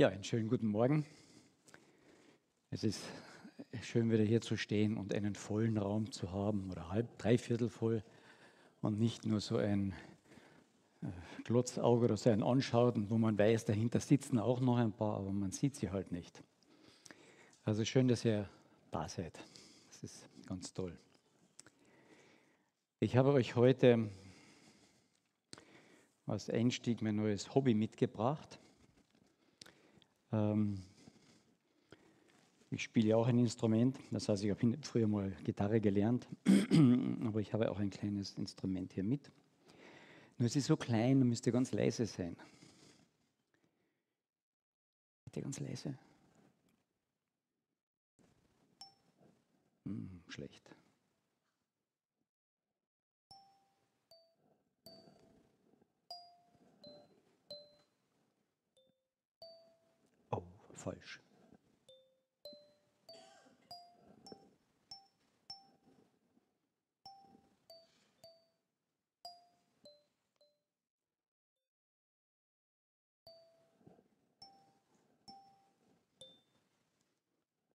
Ja, einen schönen guten Morgen. Es ist schön, wieder hier zu stehen und einen vollen Raum zu haben oder halb, dreiviertel voll und nicht nur so ein äh, Glotzauge oder so ein Anschauen, wo man weiß, dahinter sitzen auch noch ein paar, aber man sieht sie halt nicht. Also schön, dass ihr da seid. Das ist ganz toll. Ich habe euch heute als Einstieg mein neues Hobby mitgebracht. Ähm, ich spiele auch ein Instrument, das heißt, ich habe früher mal Gitarre gelernt, aber ich habe auch ein kleines Instrument hier mit. Nur es ist so klein, und müsste ganz leise sein. Bitte ganz leise. Hm, schlecht. Falsch.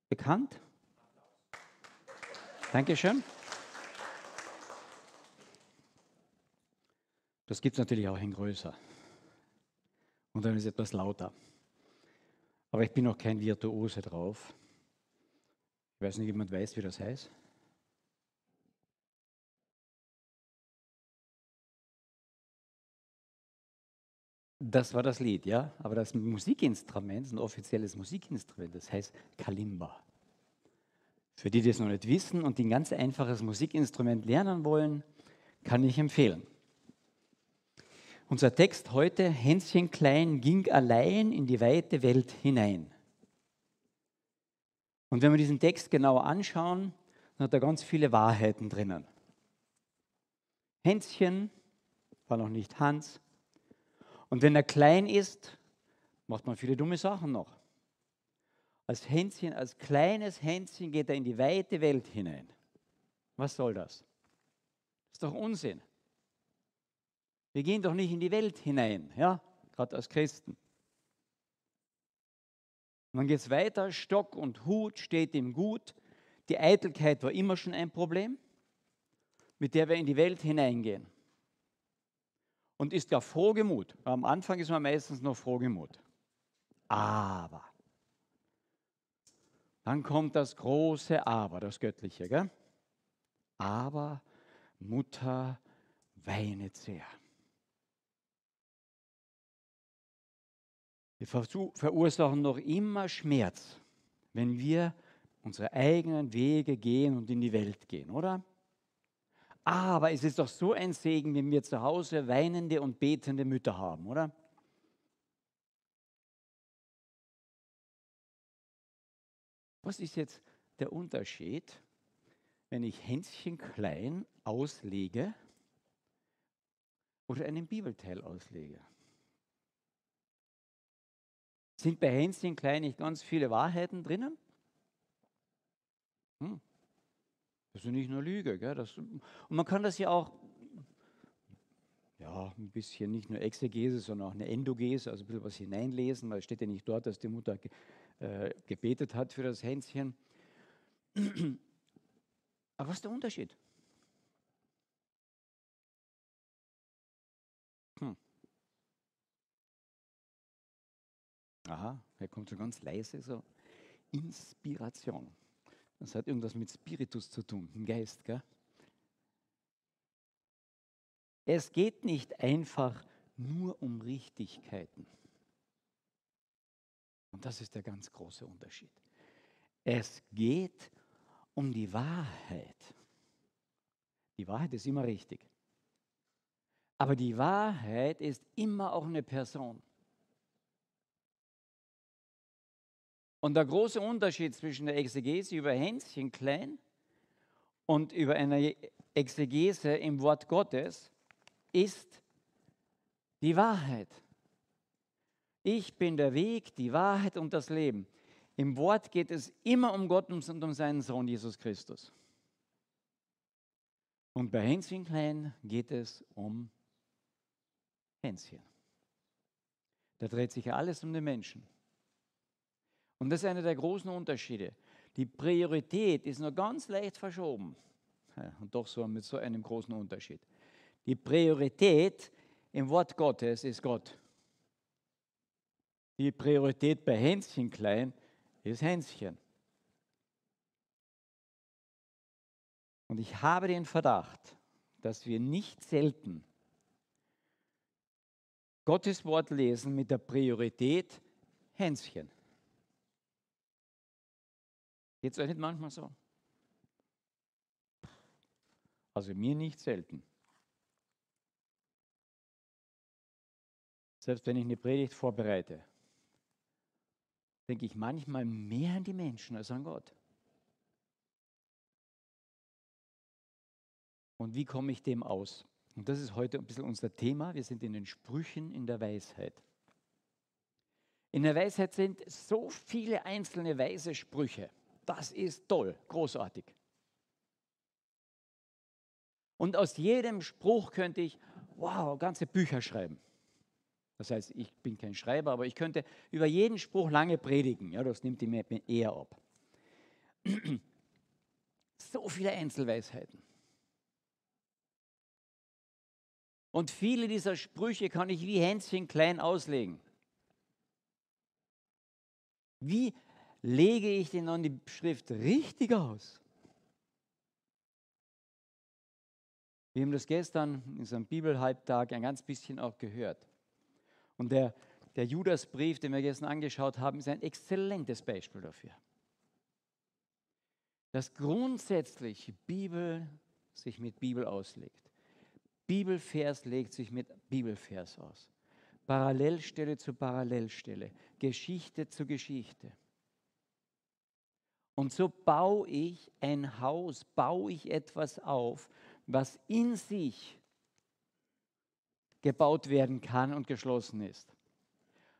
Bekannt? Dankeschön. Das gibt es natürlich auch in größer. Und dann ist es etwas lauter. Aber ich bin noch kein Virtuose drauf. Ich weiß nicht, jemand weiß, wie das heißt. Das war das Lied, ja. Aber das Musikinstrument, ein offizielles Musikinstrument, das heißt Kalimba. Für die, die es noch nicht wissen und die ein ganz einfaches Musikinstrument lernen wollen, kann ich empfehlen. Unser Text heute, Hänschen klein ging allein in die weite Welt hinein. Und wenn wir diesen Text genau anschauen, dann hat er ganz viele Wahrheiten drinnen. Hänschen war noch nicht Hans. Und wenn er klein ist, macht man viele dumme Sachen noch. Als Hänschen, als kleines Hänschen geht er in die weite Welt hinein. Was soll das? Das ist doch Unsinn. Wir gehen doch nicht in die Welt hinein, ja, gerade als Christen. Und dann geht es weiter, Stock und Hut steht ihm gut. Die Eitelkeit war immer schon ein Problem, mit der wir in die Welt hineingehen. Und ist ja frohgemut. Am Anfang ist man meistens noch frohgemut. Aber dann kommt das große Aber, das Göttliche. Gell? Aber Mutter weinet sehr. Wir verursachen noch immer Schmerz, wenn wir unsere eigenen Wege gehen und in die Welt gehen, oder? Aber es ist doch so ein Segen, wenn wir zu Hause weinende und betende Mütter haben, oder? Was ist jetzt der Unterschied, wenn ich Hänschen klein auslege oder einen Bibelteil auslege? Sind bei Hänschen klein nicht ganz viele Wahrheiten drinnen? Hm. Das ist nicht nur Lüge. Gell? Das, und man kann das ja auch, ja, ein bisschen nicht nur Exegese, sondern auch eine Endogese, also ein bisschen was hineinlesen, weil es steht ja nicht dort, dass die Mutter äh, gebetet hat für das Hänschen. Aber was ist der Unterschied? Aha, er kommt so ganz leise, so Inspiration. Das hat irgendwas mit Spiritus zu tun, im Geist. Gell? Es geht nicht einfach nur um Richtigkeiten. Und das ist der ganz große Unterschied. Es geht um die Wahrheit. Die Wahrheit ist immer richtig. Aber die Wahrheit ist immer auch eine Person. Und der große Unterschied zwischen der Exegese über Hänschen klein und über eine Exegese im Wort Gottes ist die Wahrheit. Ich bin der Weg, die Wahrheit und das Leben. Im Wort geht es immer um Gott und um seinen Sohn Jesus Christus. Und bei Hänschen klein geht es um Hänschen. Da dreht sich alles um den Menschen. Und das ist einer der großen Unterschiede. Die Priorität ist nur ganz leicht verschoben. Und doch so mit so einem großen Unterschied. Die Priorität im Wort Gottes ist Gott. Die Priorität bei Hänschen klein ist Hänschen. Und ich habe den Verdacht, dass wir nicht selten Gottes Wort lesen mit der Priorität Hänschen. Geht es euch nicht manchmal so? Also mir nicht selten. Selbst wenn ich eine Predigt vorbereite, denke ich manchmal mehr an die Menschen als an Gott. Und wie komme ich dem aus? Und das ist heute ein bisschen unser Thema. Wir sind in den Sprüchen in der Weisheit. In der Weisheit sind so viele einzelne weise Sprüche. Das ist toll, großartig. Und aus jedem Spruch könnte ich, wow, ganze Bücher schreiben. Das heißt, ich bin kein Schreiber, aber ich könnte über jeden Spruch lange predigen. Ja, das nimmt die mir eher ab. So viele Einzelweisheiten. Und viele dieser Sprüche kann ich wie Hänschen klein auslegen. Wie lege ich denn dann die Schrift richtig aus? Wir haben das gestern in unserem Bibelhalbtag ein ganz bisschen auch gehört. Und der, der Judasbrief, den wir gestern angeschaut haben, ist ein exzellentes Beispiel dafür. Dass grundsätzlich Bibel sich mit Bibel auslegt. Bibelvers legt sich mit Bibelvers aus. Parallelstelle zu Parallelstelle, Geschichte zu Geschichte. Und so baue ich ein Haus, baue ich etwas auf, was in sich gebaut werden kann und geschlossen ist.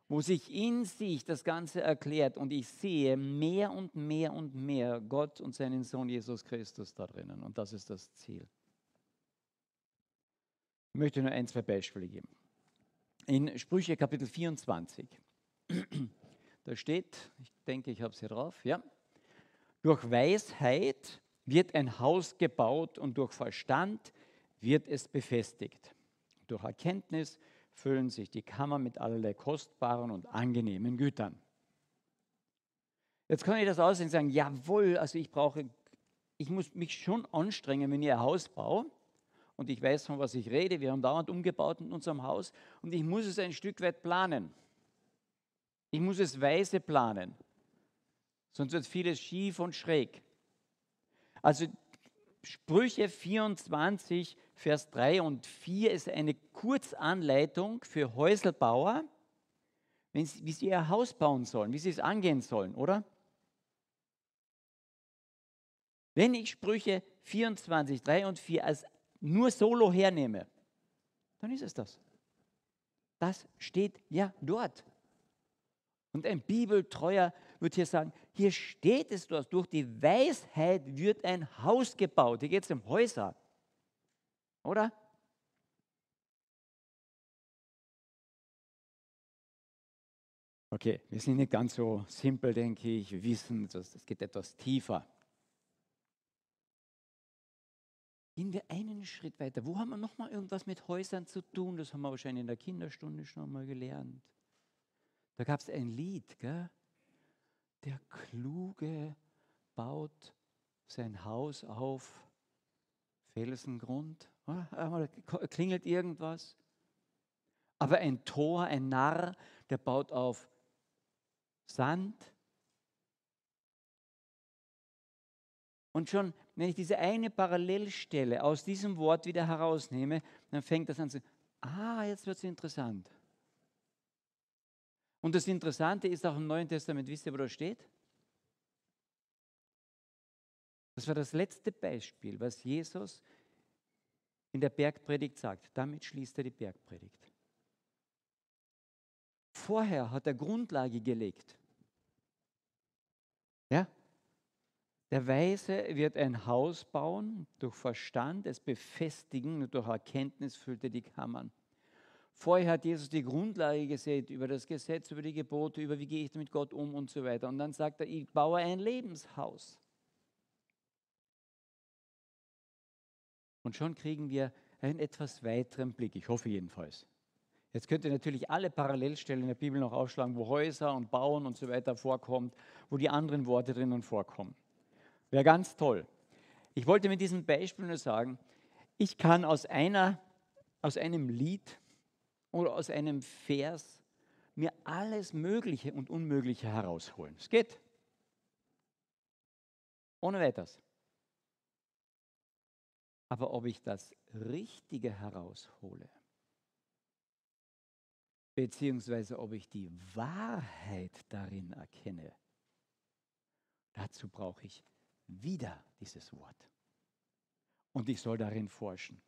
Wo sich in sich das Ganze erklärt und ich sehe mehr und mehr und mehr Gott und seinen Sohn Jesus Christus da drinnen. Und das ist das Ziel. Ich möchte nur ein, zwei Beispiele geben. In Sprüche Kapitel 24, da steht, ich denke, ich habe es hier drauf, ja, durch Weisheit wird ein Haus gebaut und durch Verstand wird es befestigt. Durch Erkenntnis füllen sich die Kammern mit allerlei kostbaren und angenehmen Gütern. Jetzt kann ich das aussehen und sagen, jawohl, also ich brauche, ich muss mich schon anstrengen, wenn ich ein Haus baue und ich weiß, von was ich rede. Wir haben dauernd umgebaut in unserem Haus und ich muss es ein Stück weit planen. Ich muss es weise planen, sonst wird vieles schief und schräg. Also Sprüche 24, Vers 3 und 4 ist eine Kurzanleitung für Häuselbauer, wie sie ihr Haus bauen sollen, wie sie es angehen sollen, oder? Wenn ich Sprüche 24, 3 und 4 als nur solo hernehme, dann ist es das. Das steht ja dort. Und ein Bibeltreuer wird hier sagen, hier steht es dort, durch die Weisheit wird ein Haus gebaut. Hier geht es um Häuser. Oder? Okay, wir sind nicht ganz so simpel, denke ich. Wir wissen, es geht etwas tiefer. Gehen wir einen Schritt weiter. Wo haben wir nochmal irgendwas mit Häusern zu tun? Das haben wir wahrscheinlich in der Kinderstunde schon mal gelernt. Da gab es ein Lied, gell? Der Kluge baut sein Haus auf Felsengrund. Einmal klingelt irgendwas. Aber ein Tor, ein Narr, der baut auf Sand. Und schon wenn ich diese eine Parallelstelle aus diesem Wort wieder herausnehme, dann fängt das an zu, ah, jetzt wird es interessant. Und das Interessante ist auch im Neuen Testament, wisst ihr, wo das steht? Das war das letzte Beispiel, was Jesus in der Bergpredigt sagt. Damit schließt er die Bergpredigt. Vorher hat er Grundlage gelegt. Ja? Der Weise wird ein Haus bauen, durch Verstand es befestigen und durch Erkenntnis füllt er die Kammern. Vorher hat Jesus die Grundlage gesät über das Gesetz, über die Gebote, über wie gehe ich mit Gott um und so weiter. Und dann sagt er, ich baue ein Lebenshaus. Und schon kriegen wir einen etwas weiteren Blick. Ich hoffe jedenfalls. Jetzt könnt ihr natürlich alle Parallelstellen in der Bibel noch aufschlagen, wo Häuser und Bauen und so weiter vorkommt, wo die anderen Worte drinnen vorkommen. Wäre ganz toll. Ich wollte mit diesem Beispiel nur sagen, ich kann aus, einer, aus einem Lied oder aus einem Vers mir alles Mögliche und Unmögliche herausholen. Es geht. Ohne weiteres. Aber ob ich das Richtige heraushole, beziehungsweise ob ich die Wahrheit darin erkenne, dazu brauche ich wieder dieses Wort. Und ich soll darin forschen.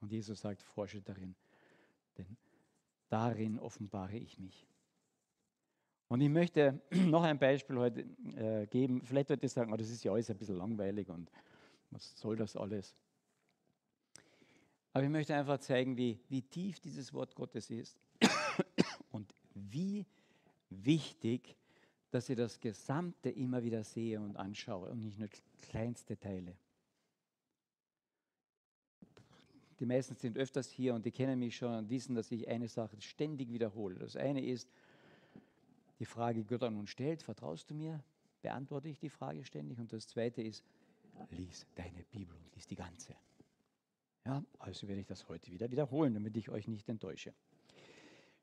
Und Jesus sagt, forsche darin, denn darin offenbare ich mich. Und ich möchte noch ein Beispiel heute äh, geben. Vielleicht wird ihr sagen, oh, das ist ja alles ein bisschen langweilig und was soll das alles? Aber ich möchte einfach zeigen, wie, wie tief dieses Wort Gottes ist und wie wichtig, dass ich das Gesamte immer wieder sehe und anschaue und nicht nur kleinste Teile. Die meisten sind öfters hier und die kennen mich schon und wissen, dass ich eine Sache ständig wiederhole. Das eine ist die Frage, Gott an uns stellt, vertraust du mir? Beantworte ich die Frage ständig. Und das zweite ist, lies deine Bibel und lies die ganze. Ja, also werde ich das heute wieder wiederholen, damit ich euch nicht enttäusche.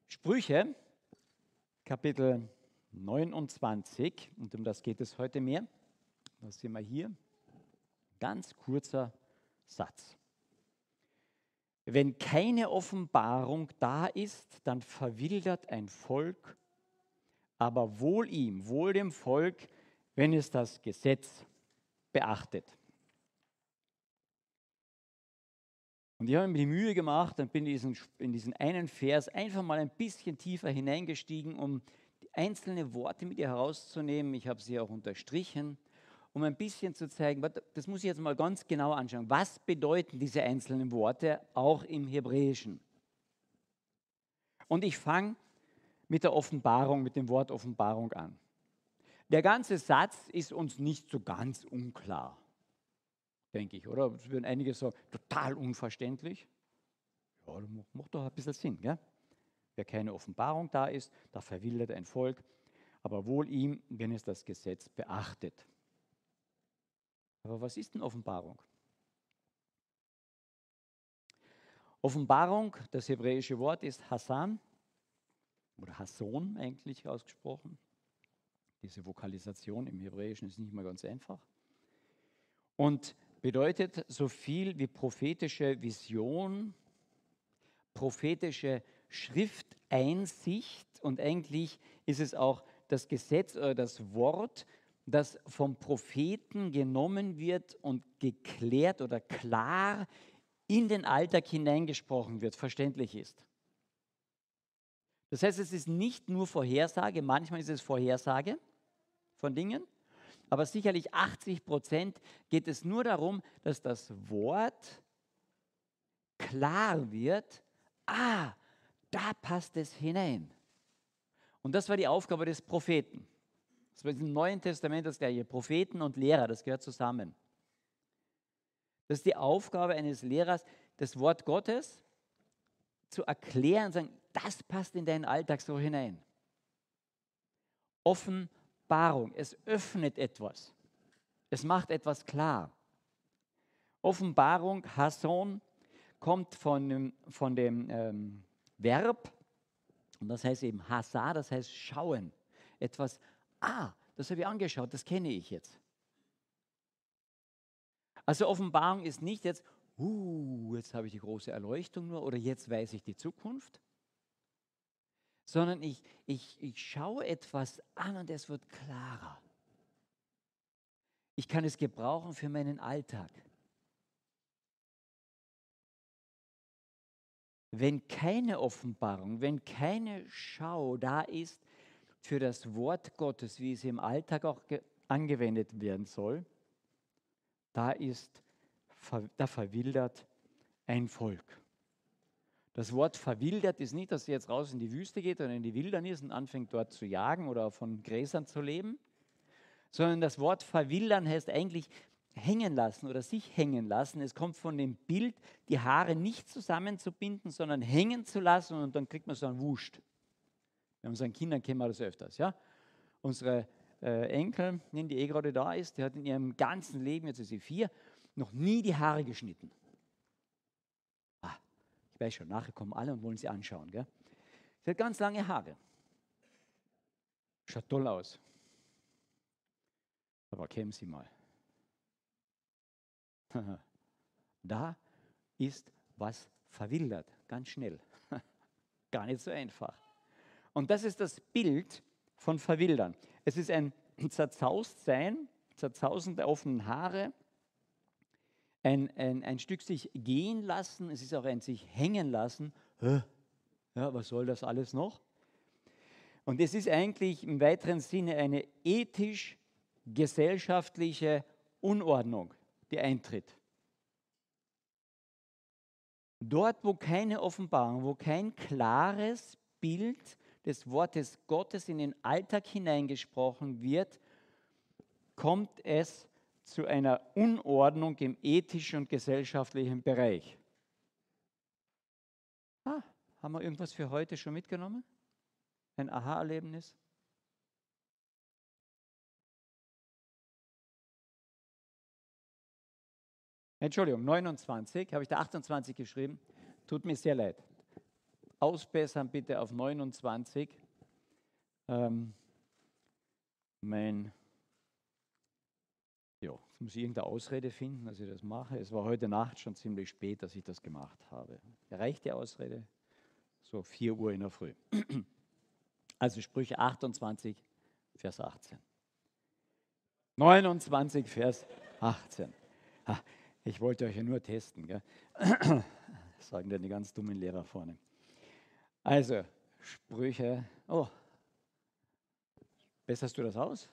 Sprüche, Kapitel 29, und um das geht es heute mehr. Das sehen wir hier. Ganz kurzer Satz. Wenn keine Offenbarung da ist, dann verwildert ein Volk, aber wohl ihm, wohl dem Volk, wenn es das Gesetz beachtet. Und ich habe mir die Mühe gemacht und bin in diesen, in diesen einen Vers einfach mal ein bisschen tiefer hineingestiegen, um die einzelnen Worte mit ihr herauszunehmen. Ich habe sie auch unterstrichen, um ein bisschen zu zeigen, das muss ich jetzt mal ganz genau anschauen. Was bedeuten diese einzelnen Worte auch im Hebräischen? Und ich fange mit der Offenbarung, mit dem Wort Offenbarung an. Der ganze Satz ist uns nicht so ganz unklar denke ich, oder? Es würden einige sagen, total unverständlich. Ja, das macht doch ein bisschen Sinn. Gell? Wer keine Offenbarung da ist, da verwildert ein Volk, aber wohl ihm, wenn es das Gesetz beachtet. Aber was ist denn Offenbarung? Offenbarung, das hebräische Wort ist Hassan oder Hasson eigentlich ausgesprochen. Diese Vokalisation im Hebräischen ist nicht mal ganz einfach. Und bedeutet so viel wie prophetische Vision, prophetische Schrifteinsicht und eigentlich ist es auch das Gesetz oder das Wort, das vom Propheten genommen wird und geklärt oder klar in den Alltag hineingesprochen wird, verständlich ist. Das heißt, es ist nicht nur Vorhersage, manchmal ist es Vorhersage von Dingen, aber sicherlich 80 Prozent geht es nur darum, dass das Wort klar wird, ah, da passt es hinein. Und das war die Aufgabe des Propheten. Das war im Neuen Testament das gleiche. Propheten und Lehrer, das gehört zusammen. Das ist die Aufgabe eines Lehrers, das Wort Gottes zu erklären, sagen, das passt in deinen Alltag so hinein. Offen Offenbarung. Es öffnet etwas. Es macht etwas klar. Offenbarung, Hason, kommt von dem, von dem ähm, Verb, und das heißt eben Hasa, das heißt schauen. Etwas, ah, das habe ich angeschaut, das kenne ich jetzt. Also Offenbarung ist nicht jetzt, uh, jetzt habe ich die große Erleuchtung nur oder jetzt weiß ich die Zukunft, sondern ich, ich, ich schaue etwas an und es wird klarer. Ich kann es gebrauchen für meinen Alltag. Wenn keine Offenbarung, wenn keine Schau da ist für das Wort Gottes, wie es im Alltag auch angewendet werden soll, da ist, da verwildert ein Volk. Das Wort verwildert ist nicht, dass sie jetzt raus in die Wüste geht oder in die Wildernis und anfängt dort zu jagen oder von Gräsern zu leben, sondern das Wort verwildern heißt eigentlich hängen lassen oder sich hängen lassen. Es kommt von dem Bild, die Haare nicht zusammenzubinden, sondern hängen zu lassen und dann kriegt man so einen Wuscht. Bei unseren Kindern kennen wir das öfters. Ja? Unsere äh, Enkel, die eh gerade da ist, die hat in ihrem ganzen Leben, jetzt ist sie vier, noch nie die Haare geschnitten. Ah, ich weiß schon, nachher kommen alle und wollen sie anschauen. Gell? Sie hat ganz lange Haare. Schaut toll aus. Aber kämen Sie mal. da ist was verwildert, ganz schnell. Gar nicht so einfach. Und das ist das Bild von Verwildern. Es ist ein Zerzaustsein, Zerzausen der offenen Haare, ein, ein, ein Stück sich gehen lassen, es ist auch ein sich hängen lassen. Ja, was soll das alles noch? Und es ist eigentlich im weiteren Sinne eine ethisch-gesellschaftliche Unordnung, die eintritt. Dort, wo keine Offenbarung, wo kein klares Bild des Wortes Gottes in den Alltag hineingesprochen wird, kommt es zu einer Unordnung im ethischen und gesellschaftlichen Bereich. Ah, haben wir irgendwas für heute schon mitgenommen? Ein Aha-Erlebnis? Entschuldigung, 29, habe ich da 28 geschrieben? Tut mir sehr leid. Ausbessern bitte auf 29. Ähm, mein ja, jetzt muss ich irgendeine Ausrede finden, dass ich das mache. Es war heute Nacht schon ziemlich spät, dass ich das gemacht habe. Reicht die Ausrede? So 4 Uhr in der Früh. Also Sprüche 28, Vers 18. 29, Vers 18. Ich wollte euch ja nur testen. Gell? sagen denn die ganz dummen Lehrer vorne. Also, Sprüche. Oh, besserst du das aus?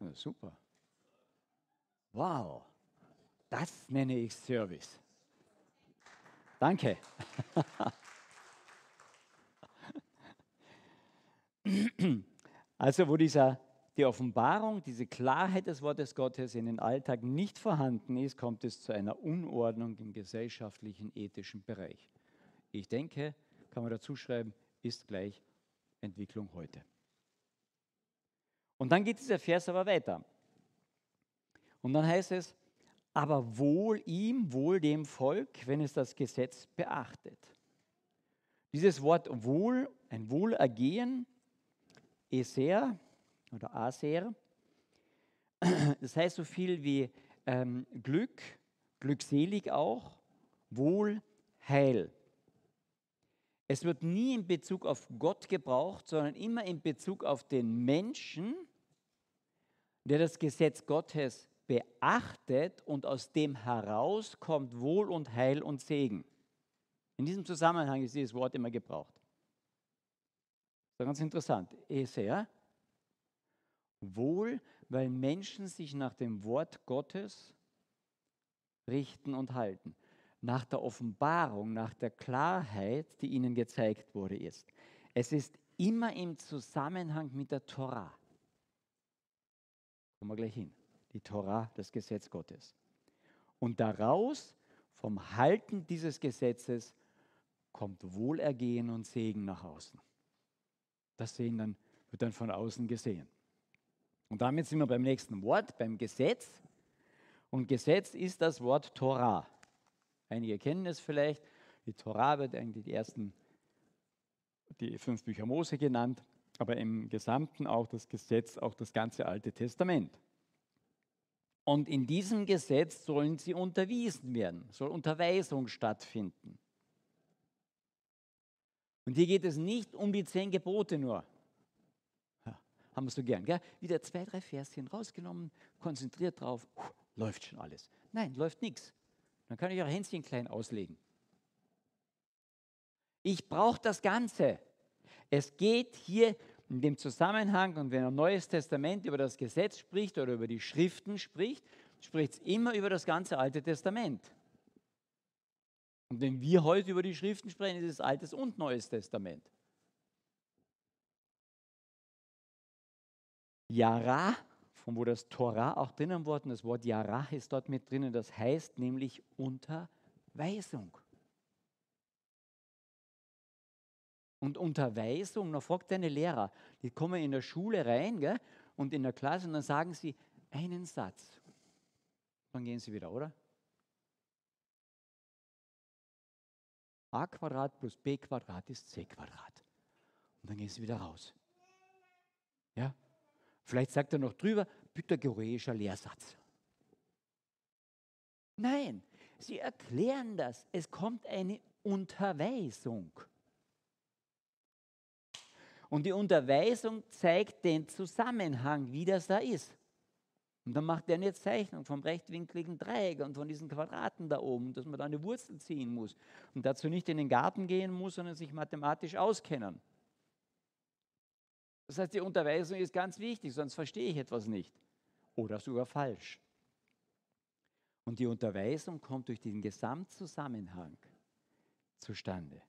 Ja, super. Wow, das nenne ich Service. Danke. Also wo dieser, die Offenbarung, diese Klarheit des Wortes Gottes in den Alltag nicht vorhanden ist, kommt es zu einer Unordnung im gesellschaftlichen, ethischen Bereich. Ich denke, kann man dazu schreiben, ist gleich Entwicklung heute. Und dann geht dieser Vers aber weiter. Und dann heißt es, aber wohl ihm, wohl dem Volk, wenn es das Gesetz beachtet. Dieses Wort wohl, ein Wohlergehen, Eser oder Aser, das heißt so viel wie ähm, Glück, glückselig auch, Wohl, Heil. Es wird nie in Bezug auf Gott gebraucht, sondern immer in Bezug auf den Menschen, der das Gesetz Gottes beachtet und aus dem heraus kommt Wohl und Heil und Segen. In diesem Zusammenhang ist dieses Wort immer gebraucht. Das ist ganz interessant. Sehr wohl, weil Menschen sich nach dem Wort Gottes richten und halten. Nach der Offenbarung, nach der Klarheit, die ihnen gezeigt wurde, ist. Es ist immer im Zusammenhang mit der Torah. Kommen wir gleich hin die Torah, das Gesetz Gottes. Und daraus, vom Halten dieses Gesetzes, kommt Wohlergehen und Segen nach außen. Das sehen dann, wird dann von außen gesehen. Und damit sind wir beim nächsten Wort, beim Gesetz. Und Gesetz ist das Wort Torah. Einige kennen es vielleicht. Die Torah wird eigentlich die ersten, die fünf Bücher Mose genannt, aber im Gesamten auch das Gesetz, auch das ganze Alte Testament. Und in diesem Gesetz sollen sie unterwiesen werden, soll Unterweisung stattfinden. Und hier geht es nicht um die zehn Gebote nur. Ja, haben wir so gern, gell? Wieder zwei, drei Verschen rausgenommen, konzentriert drauf, läuft schon alles. Nein, läuft nichts. Dann kann ich auch Hänschen klein auslegen. Ich brauche das Ganze. Es geht hier in dem Zusammenhang und wenn ein Neues Testament über das Gesetz spricht oder über die Schriften spricht, spricht es immer über das ganze Alte Testament. Und wenn wir heute über die Schriften sprechen, ist es Altes und Neues Testament. Yara, von wo das Torah auch drinnen worden, das Wort Yara ist dort mit drinnen, das heißt nämlich Unterweisung. Und Unterweisung, da fragt deine Lehrer, die kommen in der Schule rein gell, und in der Klasse und dann sagen sie einen Satz. Dann gehen sie wieder, oder? a Quadrat plus b Quadrat ist c Quadrat. Und dann gehen sie wieder raus. Ja? Vielleicht sagt er noch drüber, pythagoreischer Lehrsatz. Nein, sie erklären das. Es kommt eine Unterweisung. Und die Unterweisung zeigt den Zusammenhang, wie das da ist. Und dann macht er eine Zeichnung vom rechtwinkligen Dreieck und von diesen Quadraten da oben, dass man da eine Wurzel ziehen muss. Und dazu nicht in den Garten gehen muss, sondern sich mathematisch auskennen. Das heißt, die Unterweisung ist ganz wichtig, sonst verstehe ich etwas nicht. Oder sogar falsch. Und die Unterweisung kommt durch den Gesamtzusammenhang zustande.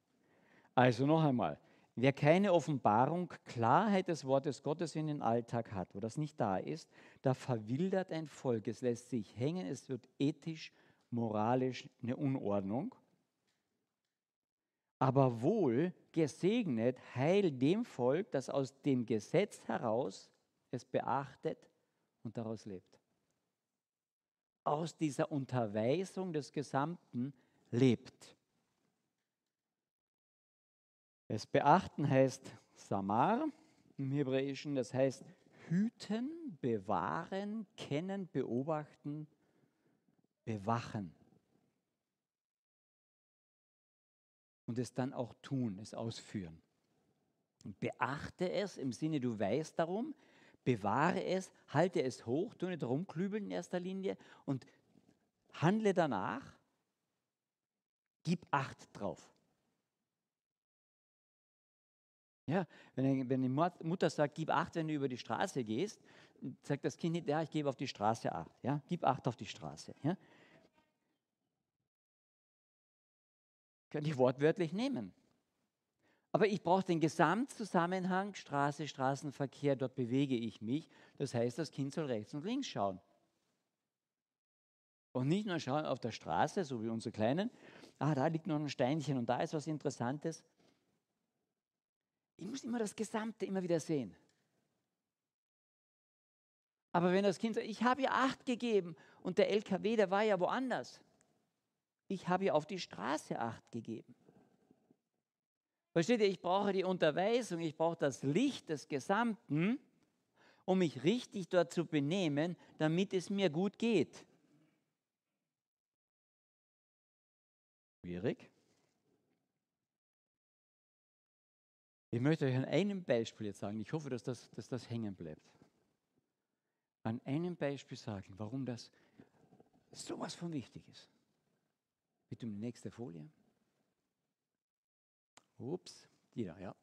Also noch einmal, Wer keine Offenbarung, Klarheit des Wortes Gottes in den Alltag hat, wo das nicht da ist, da verwildert ein Volk. Es lässt sich hängen, es wird ethisch, moralisch eine Unordnung. Aber wohl gesegnet, heil dem Volk, das aus dem Gesetz heraus es beachtet und daraus lebt. Aus dieser Unterweisung des Gesamten lebt. Es beachten heißt Samar im Hebräischen, das heißt hüten, bewahren, kennen, beobachten, bewachen. Und es dann auch tun, es ausführen. Beachte es im Sinne, du weißt darum, bewahre es, halte es hoch, tu nicht rumklübeln in erster Linie und handle danach, gib Acht drauf. Ja, wenn, wenn die Mutter sagt, gib acht, wenn du über die Straße gehst, sagt das Kind nicht, ja, ich gebe auf die Straße acht. Ja, gib acht auf die Straße. Ja. Könnte ich wortwörtlich nehmen. Aber ich brauche den Gesamtzusammenhang, Straße, Straßenverkehr, dort bewege ich mich. Das heißt, das Kind soll rechts und links schauen. Und nicht nur schauen auf der Straße, so wie unsere Kleinen, ah, da liegt noch ein Steinchen und da ist was Interessantes. Ich muss immer das Gesamte immer wieder sehen. Aber wenn das Kind sagt, ich habe ihr Acht gegeben und der LKW, der war ja woanders. Ich habe ihr auf die Straße Acht gegeben. Versteht ihr, ich brauche die Unterweisung, ich brauche das Licht des Gesamten, um mich richtig dort zu benehmen, damit es mir gut geht. Schwierig? Ich möchte euch an einem Beispiel jetzt sagen, ich hoffe, dass das, dass das hängen bleibt. An einem Beispiel sagen, warum das sowas von wichtig ist. Bitte um die nächste Folie. Ups, die da, ja.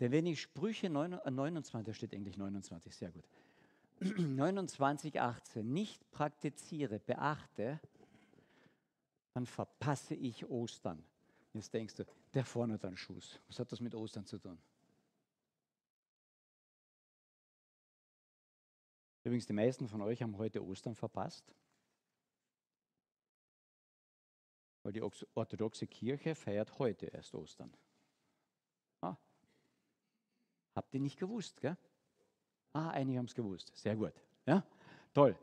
Denn wenn ich Sprüche 29, äh, da steht eigentlich 29, sehr gut. 29, 18 nicht praktiziere, beachte, dann verpasse ich Ostern. Jetzt denkst du, der vorne hat einen Schuss. Was hat das mit Ostern zu tun? Übrigens, die meisten von euch haben heute Ostern verpasst, weil die orthodoxe Kirche feiert heute erst Ostern. Ah. Habt ihr nicht gewusst, gell? Ah, einige haben es gewusst. Sehr gut. Ja, toll.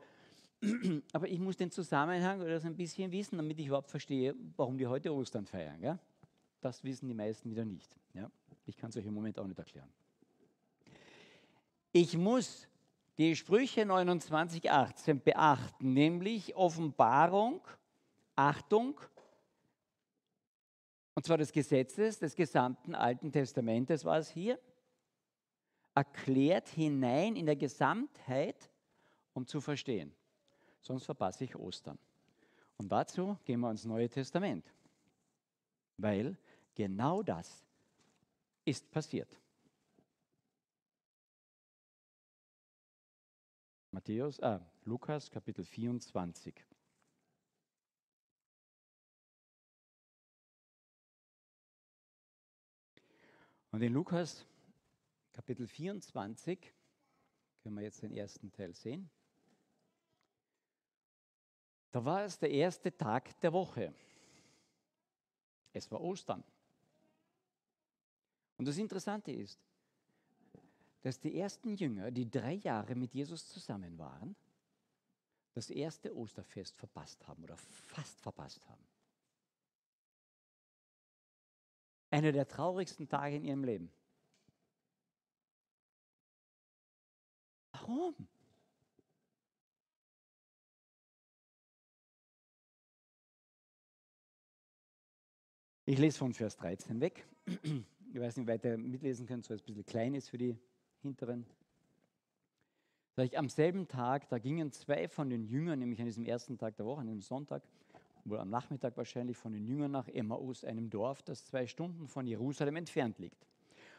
Aber ich muss den Zusammenhang oder das ein bisschen wissen, damit ich überhaupt verstehe, warum wir heute Ostern feiern. Gell? Das wissen die meisten wieder nicht. Ja? Ich kann es euch im Moment auch nicht erklären. Ich muss die Sprüche 29, 18 beachten, nämlich Offenbarung, Achtung, und zwar des Gesetzes des gesamten Alten Testamentes war es hier, erklärt hinein in der Gesamtheit, um zu verstehen. Sonst verpasse ich Ostern. Und dazu gehen wir ins Neue Testament. Weil Genau das ist passiert. Matthäus, äh, Lukas Kapitel 24. Und in Lukas Kapitel 24 können wir jetzt den ersten Teil sehen. Da war es der erste Tag der Woche. Es war Ostern. Und das Interessante ist, dass die ersten Jünger, die drei Jahre mit Jesus zusammen waren, das erste Osterfest verpasst haben oder fast verpasst haben. Einer der traurigsten Tage in ihrem Leben. Warum? Ich lese von Vers 13 weg. Ich weiß nicht, weiter mitlesen könnt, so es ein bisschen klein ist für die hinteren. Am selben Tag, da gingen zwei von den Jüngern, nämlich an diesem ersten Tag der Woche, an dem Sonntag, wohl am Nachmittag wahrscheinlich, von den Jüngern nach Emmaus, einem Dorf, das zwei Stunden von Jerusalem entfernt liegt.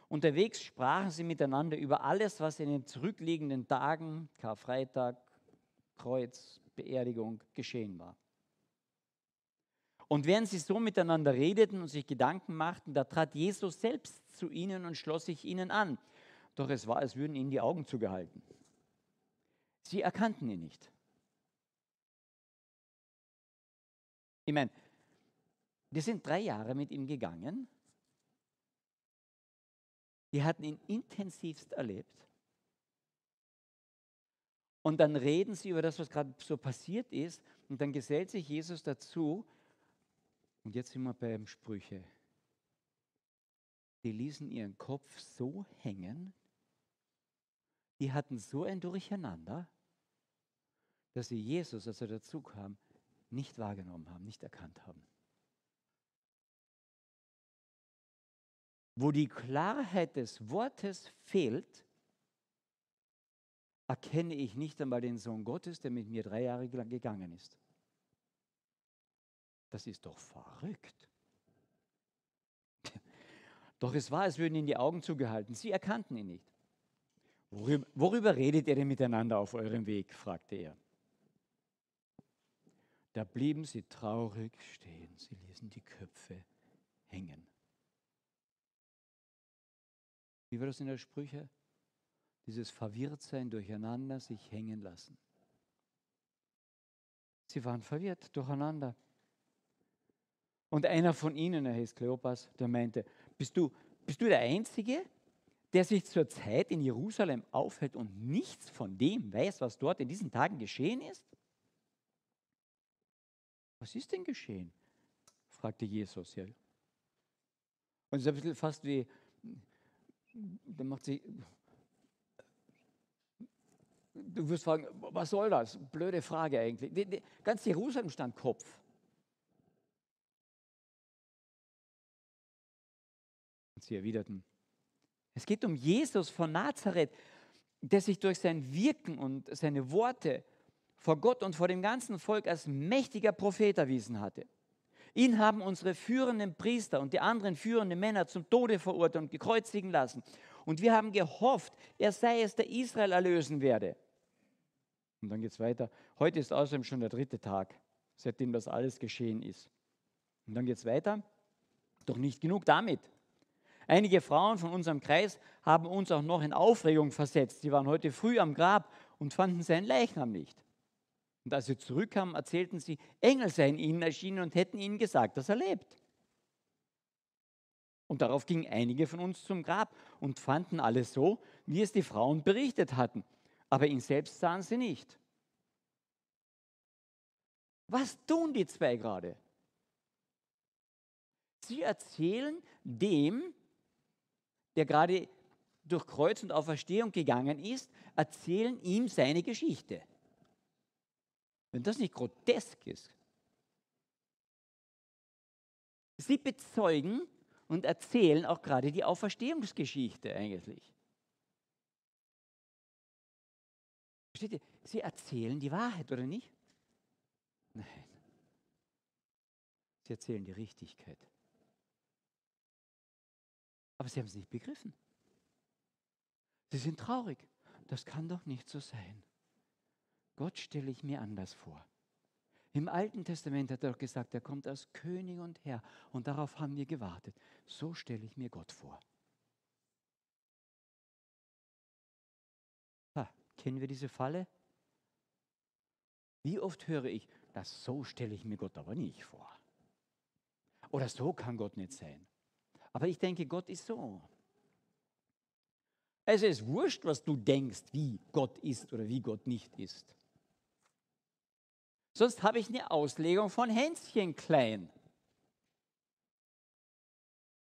Unterwegs sprachen sie miteinander über alles, was in den zurückliegenden Tagen, Karfreitag, Kreuz, Beerdigung geschehen war. Und während sie so miteinander redeten und sich Gedanken machten, da trat Jesus selbst zu ihnen und schloss sich ihnen an. Doch es war, als würden ihnen die Augen zugehalten. Sie erkannten ihn nicht. Ich meine, wir sind drei Jahre mit ihm gegangen. Wir hatten ihn intensivst erlebt. Und dann reden sie über das, was gerade so passiert ist. Und dann gesellt sich Jesus dazu, und jetzt sind wir beim Sprüche. Die ließen ihren Kopf so hängen, die hatten so ein Durcheinander, dass sie Jesus, als er dazu kam, nicht wahrgenommen haben, nicht erkannt haben. Wo die Klarheit des Wortes fehlt, erkenne ich nicht einmal den Sohn Gottes, der mit mir drei Jahre lang gegangen ist. Das ist doch verrückt. Doch es war, als würden ihnen die Augen zugehalten. Sie erkannten ihn nicht. Worüber, worüber redet ihr denn miteinander auf eurem Weg? fragte er. Da blieben sie traurig stehen. Sie ließen die Köpfe hängen. Wie war das in der Sprüche? Dieses Verwirrtsein, Durcheinander, sich hängen lassen. Sie waren verwirrt, durcheinander. Und einer von ihnen, er heißt Kleopas, der meinte, bist du, bist du der Einzige, der sich zurzeit in Jerusalem aufhält und nichts von dem weiß, was dort in diesen Tagen geschehen ist? Was ist denn geschehen? fragte Jesus. Ja. Und es ist ein bisschen fast wie, da macht sie, du wirst fragen, was soll das? Blöde Frage eigentlich. Ganz Jerusalem stand Kopf. Sie erwiderten, es geht um Jesus von Nazareth, der sich durch sein Wirken und seine Worte vor Gott und vor dem ganzen Volk als mächtiger Prophet erwiesen hatte. Ihn haben unsere führenden Priester und die anderen führenden Männer zum Tode verurteilt und gekreuzigen lassen. Und wir haben gehofft, er sei es, der Israel erlösen werde. Und dann geht es weiter. Heute ist außerdem schon der dritte Tag, seitdem das alles geschehen ist. Und dann geht es weiter. Doch nicht genug damit. Einige Frauen von unserem Kreis haben uns auch noch in Aufregung versetzt. Sie waren heute früh am Grab und fanden seinen Leichnam nicht. Und als sie zurückkamen, erzählten sie, Engel seien ihnen erschienen und hätten ihnen gesagt, dass er lebt. Und darauf gingen einige von uns zum Grab und fanden alles so, wie es die Frauen berichtet hatten. Aber ihn selbst sahen sie nicht. Was tun die zwei gerade? Sie erzählen dem, der gerade durch Kreuz und Auferstehung gegangen ist, erzählen ihm seine Geschichte. Wenn das nicht grotesk ist. Sie bezeugen und erzählen auch gerade die Auferstehungsgeschichte eigentlich. Versteht ihr? Sie erzählen die Wahrheit, oder nicht? Nein. Sie erzählen die Richtigkeit. Aber sie haben es nicht begriffen. Sie sind traurig. Das kann doch nicht so sein. Gott stelle ich mir anders vor. Im Alten Testament hat er gesagt, er kommt als König und Herr und darauf haben wir gewartet. So stelle ich mir Gott vor. Ha, kennen wir diese Falle? Wie oft höre ich, dass so stelle ich mir Gott aber nicht vor. Oder so kann Gott nicht sein. Aber ich denke, Gott ist so. Es ist wurscht, was du denkst, wie Gott ist oder wie Gott nicht ist. Sonst habe ich eine Auslegung von Hänschen klein.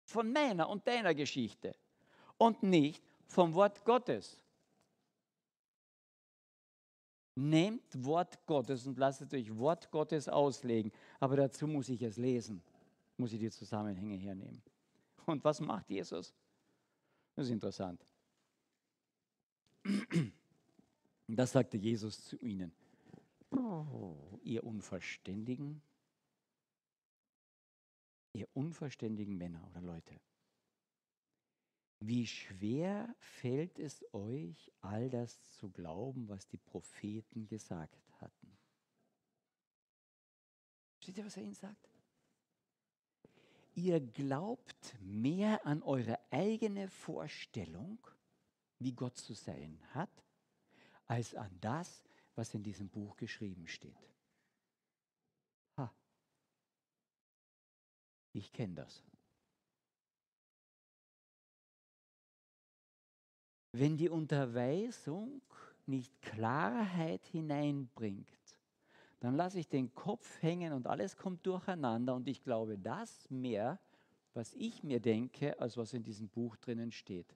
Von meiner und deiner Geschichte. Und nicht vom Wort Gottes. Nehmt Wort Gottes und lasst es durch Wort Gottes auslegen. Aber dazu muss ich es lesen. Muss ich die Zusammenhänge hernehmen. Und was macht Jesus? Das ist interessant. Das sagte Jesus zu ihnen. Oh, ihr Unverständigen, ihr unverständigen Männer oder Leute. Wie schwer fällt es euch, all das zu glauben, was die Propheten gesagt hatten? Steht ihr, was er ihnen sagt? Ihr glaubt mehr an eure eigene Vorstellung, wie Gott zu sein hat, als an das, was in diesem Buch geschrieben steht. Ich kenne das. Wenn die Unterweisung nicht Klarheit hineinbringt, dann lasse ich den Kopf hängen und alles kommt durcheinander und ich glaube das mehr, was ich mir denke, als was in diesem Buch drinnen steht.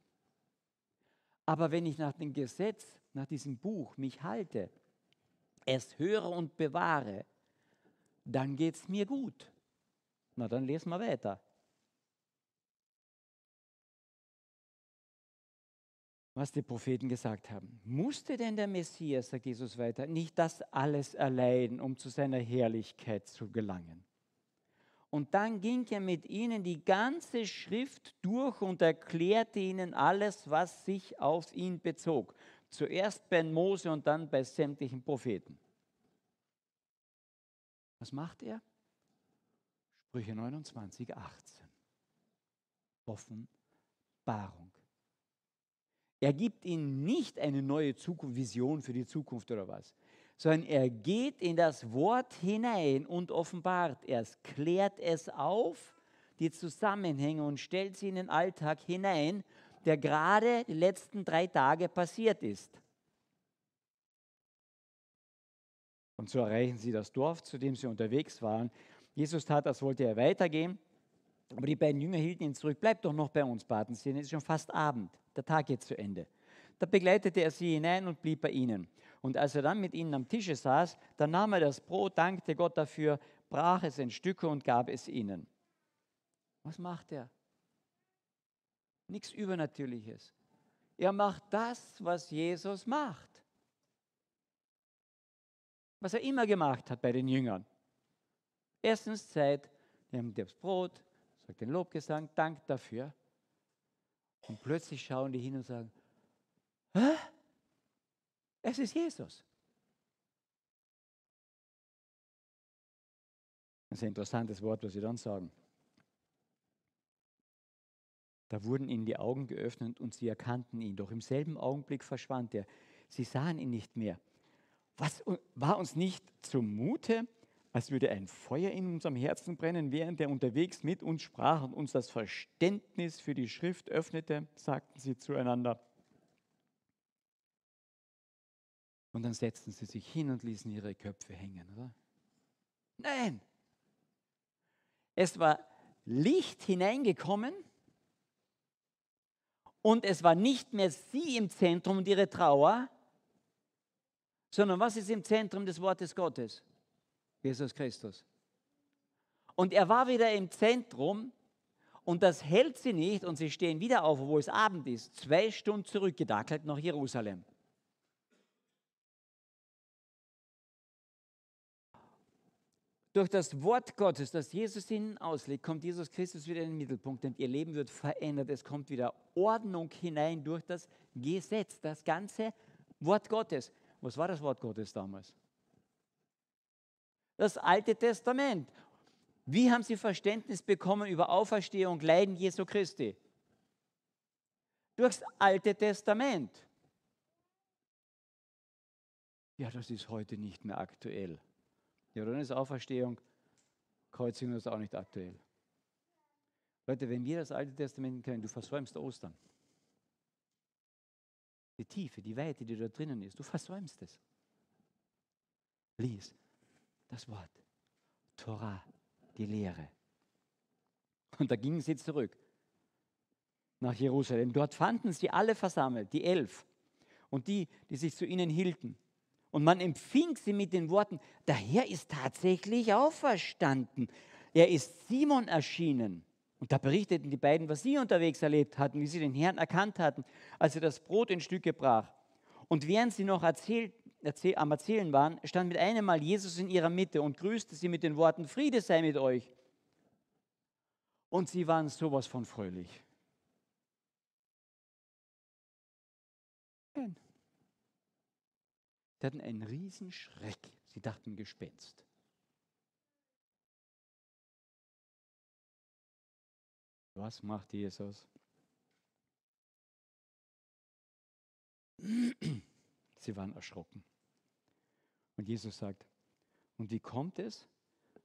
Aber wenn ich nach dem Gesetz, nach diesem Buch mich halte, es höre und bewahre, dann geht es mir gut. Na, dann lesen wir weiter. was die Propheten gesagt haben. Musste denn der Messias, sagt Jesus weiter, nicht das alles erleiden, um zu seiner Herrlichkeit zu gelangen? Und dann ging er mit ihnen die ganze Schrift durch und erklärte ihnen alles, was sich auf ihn bezog. Zuerst bei Mose und dann bei sämtlichen Propheten. Was macht er? Sprüche 29, 18. Offenbarung. Er gibt ihnen nicht eine neue Zukunft, Vision für die Zukunft oder was, sondern er geht in das Wort hinein und offenbart es, klärt es auf, die Zusammenhänge und stellt sie in den Alltag hinein, der gerade die letzten drei Tage passiert ist. Und so erreichen sie das Dorf, zu dem sie unterwegs waren. Jesus tat, als wollte er weitergehen, aber die beiden Jünger hielten ihn zurück. Bleib doch noch bei uns, baten sie, es ist schon fast Abend. Der Tag geht zu Ende. Da begleitete er sie hinein und blieb bei ihnen. Und als er dann mit ihnen am Tische saß, dann nahm er das Brot, dankte Gott dafür, brach es in Stücke und gab es ihnen. Was macht er? Nichts Übernatürliches. Er macht das, was Jesus macht. Was er immer gemacht hat bei den Jüngern. Erstens Zeit, nimmt das Brot, sagt den Lobgesang, dankt dafür. Und plötzlich schauen die hin und sagen, Hä? es ist Jesus. Das ist ein interessantes Wort, was sie dann sagen. Da wurden ihnen die Augen geöffnet und sie erkannten ihn. Doch im selben Augenblick verschwand er. Sie sahen ihn nicht mehr. Was war uns nicht zumute, als würde ein Feuer in unserem Herzen brennen, während er unterwegs mit uns sprach und uns das Verständnis für die Schrift öffnete, sagten sie zueinander. Und dann setzten sie sich hin und ließen ihre Köpfe hängen, oder? Nein! Es war Licht hineingekommen und es war nicht mehr sie im Zentrum und ihre Trauer, sondern was ist im Zentrum des Wortes Gottes? Jesus Christus. Und er war wieder im Zentrum und das hält sie nicht und sie stehen wieder auf, obwohl es Abend ist, zwei Stunden zurückgedackelt nach Jerusalem. Durch das Wort Gottes, das Jesus ihnen auslegt, kommt Jesus Christus wieder in den Mittelpunkt und ihr Leben wird verändert. Es kommt wieder Ordnung hinein durch das Gesetz, das ganze Wort Gottes. Was war das Wort Gottes damals? Das Alte Testament. Wie haben sie Verständnis bekommen über Auferstehung, Leiden Jesu Christi? Durchs Alte Testament. Ja, das ist heute nicht mehr aktuell. Ja, dann ist Auferstehung, Kreuzigung ist auch nicht aktuell. Leute, wenn wir das Alte Testament kennen, du versäumst Ostern. Die Tiefe, die Weite, die da drinnen ist, du versäumst es. Lies das Wort. Torah, die Lehre. Und da gingen sie zurück nach Jerusalem. Dort fanden sie alle versammelt, die elf und die, die sich zu ihnen hielten. Und man empfing sie mit den Worten, der Herr ist tatsächlich auferstanden. Er ist Simon erschienen. Und da berichteten die beiden, was sie unterwegs erlebt hatten, wie sie den Herrn erkannt hatten, als er das Brot in Stücke brach. Und während sie noch erzählt, erzähl, am Erzählen waren, stand mit einem Mal Jesus in ihrer Mitte und grüßte sie mit den Worten, Friede sei mit euch. Und sie waren sowas von fröhlich. Sie hatten einen Riesenschreck. Sie dachten Gespenst. Was macht Jesus? Sie waren erschrocken. Und Jesus sagt, und wie kommt es,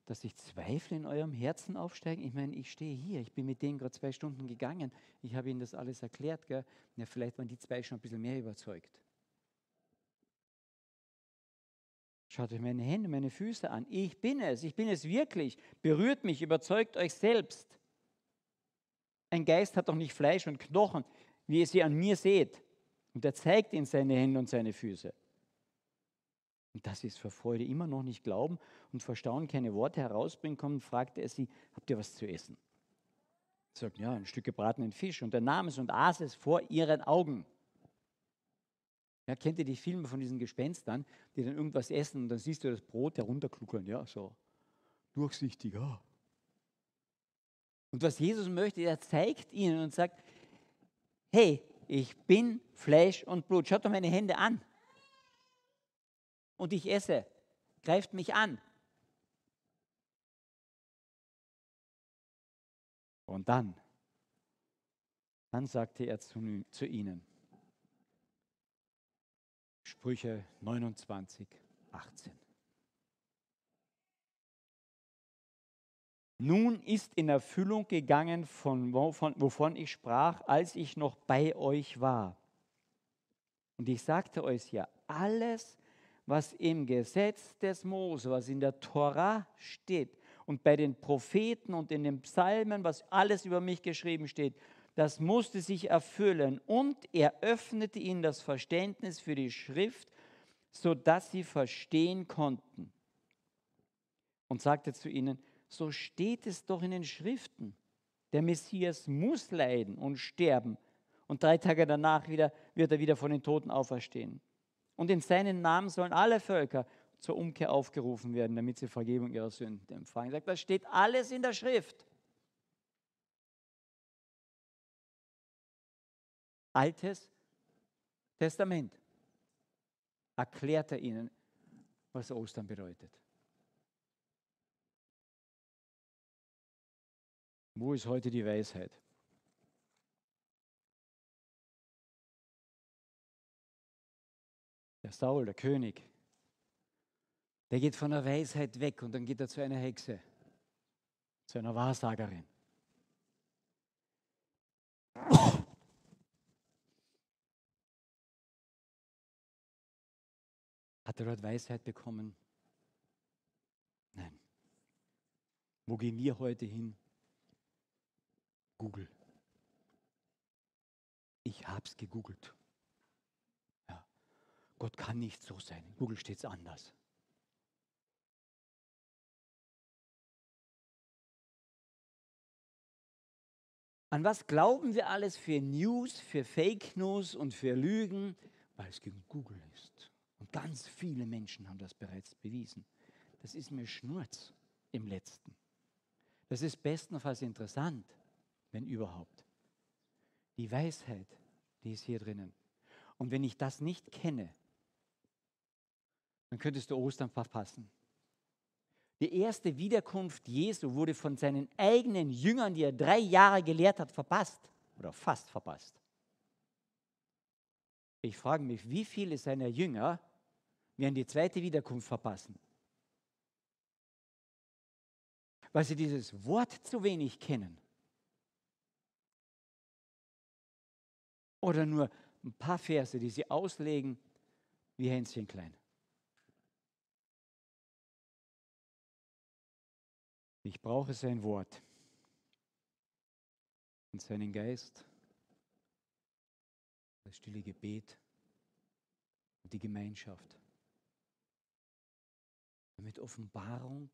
dass sich Zweifel in eurem Herzen aufsteigen? Ich meine, ich stehe hier, ich bin mit denen gerade zwei Stunden gegangen, ich habe ihnen das alles erklärt. Gell? Ja, vielleicht waren die zwei schon ein bisschen mehr überzeugt. Schaut euch meine Hände, meine Füße an. Ich bin es, ich bin es wirklich. Berührt mich, überzeugt euch selbst. Ein Geist hat doch nicht Fleisch und Knochen, wie ihr sie an mir seht. Und er zeigt ihnen seine Hände und seine Füße. Und das ist für Freude immer noch nicht glauben und vor Staunen keine Worte herausbringen kommen, fragte er sie, habt ihr was zu essen? Sie sagt, ja, ein Stück gebratenen Fisch. Und er nahm es und aß es vor ihren Augen. Ja, kennt ihr die Filme von diesen Gespenstern, die dann irgendwas essen und dann siehst du das Brot herunterkluckern, ja, so durchsichtig, ja. Und was Jesus möchte, er zeigt ihnen und sagt, hey, ich bin Fleisch und Blut. Schaut doch meine Hände an. Und ich esse. Greift mich an. Und dann, dann sagte er zu, zu ihnen, Sprüche 29, 18. Nun ist in Erfüllung gegangen, von, wovon, wovon ich sprach, als ich noch bei euch war. Und ich sagte euch ja, alles, was im Gesetz des Mose, was in der Tora steht und bei den Propheten und in den Psalmen, was alles über mich geschrieben steht, das musste sich erfüllen. Und er öffnete ihnen das Verständnis für die Schrift, sodass sie verstehen konnten. Und sagte zu ihnen, so steht es doch in den Schriften. Der Messias muss leiden und sterben und drei Tage danach wieder, wird er wieder von den Toten auferstehen. Und in seinen Namen sollen alle Völker zur Umkehr aufgerufen werden, damit sie Vergebung ihrer Sünden empfangen. Sagt, das steht alles in der Schrift. Altes Testament erklärt er ihnen, was Ostern bedeutet. Wo ist heute die Weisheit? Der Saul, der König, der geht von der Weisheit weg und dann geht er zu einer Hexe, zu einer Wahrsagerin. Hat er dort Weisheit bekommen? Nein. Wo gehen wir heute hin? Google. Ich habe es gegoogelt. Gott kann nicht so sein. In Google steht es anders. An was glauben wir alles für News, für Fake News und für Lügen? Weil es gegen Google ist. Und ganz viele Menschen haben das bereits bewiesen. Das ist mir Schnurz im letzten. Das ist bestenfalls interessant wenn überhaupt. Die Weisheit, die ist hier drinnen. Und wenn ich das nicht kenne, dann könntest du Ostern verpassen. Die erste Wiederkunft Jesu wurde von seinen eigenen Jüngern, die er drei Jahre gelehrt hat, verpasst oder fast verpasst. Ich frage mich, wie viele seiner Jünger werden die zweite Wiederkunft verpassen. Weil sie dieses Wort zu wenig kennen. Oder nur ein paar Verse, die sie auslegen wie Hänschen klein. Ich brauche sein Wort und seinen Geist, das stille Gebet und die Gemeinschaft. Damit Offenbarung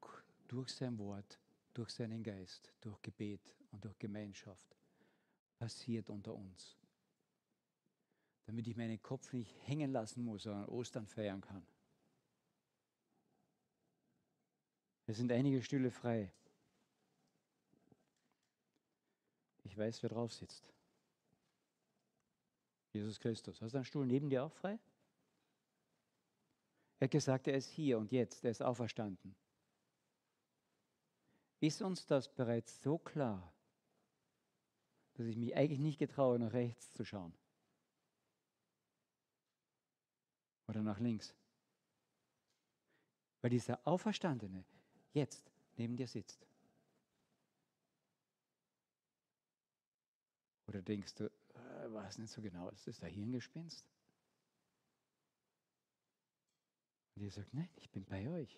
durch sein Wort, durch seinen Geist, durch Gebet und durch Gemeinschaft passiert unter uns. Damit ich meinen Kopf nicht hängen lassen muss, sondern Ostern feiern kann. Es sind einige Stühle frei. Ich weiß, wer drauf sitzt. Jesus Christus. Hast du einen Stuhl neben dir auch frei? Er hat gesagt, er ist hier und jetzt, er ist auferstanden. Ist uns das bereits so klar, dass ich mich eigentlich nicht getraue, nach rechts zu schauen? Oder nach links? Weil dieser Auferstandene jetzt neben dir sitzt. Oder denkst du, äh, weiß nicht so genau, ist das da Hirngespinst? Und ihr sagt, nein, ich bin bei euch.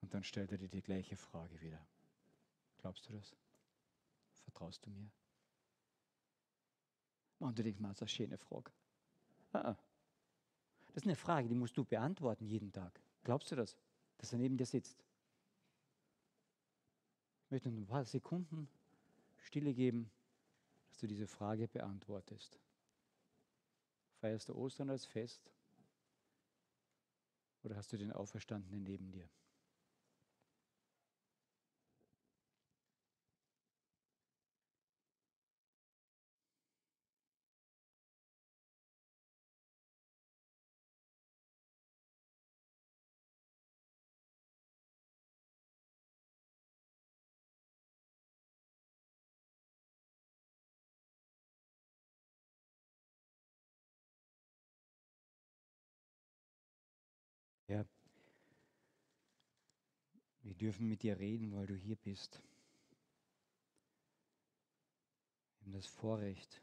Und dann stellt er dir die gleiche Frage wieder. Glaubst du das? Vertraust du mir? Und du denkst, das ist eine schöne Frage. Ah, ah. Das ist eine Frage, die musst du beantworten jeden Tag. Glaubst du das, dass er neben dir sitzt? Möchte ein paar Sekunden Stille geben, dass du diese Frage beantwortest. Feierst du Ostern als Fest oder hast du den Auferstandenen neben dir? Dürfen mit dir reden, weil du hier bist. Wir haben das Vorrecht,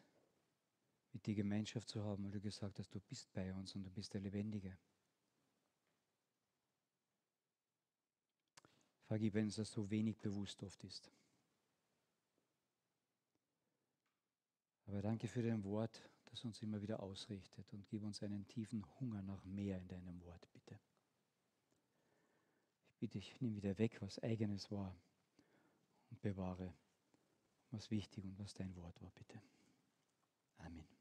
mit dir Gemeinschaft zu haben, weil du gesagt hast, du bist bei uns und du bist der Lebendige. Vergib, wenn es das so wenig bewusst oft ist. Aber danke für dein Wort, das uns immer wieder ausrichtet und gib uns einen tiefen Hunger nach mehr in deinem Wort, bitte bitte ich, nimm wieder weg, was eigenes war und bewahre, was wichtig und was dein Wort war, bitte. Amen.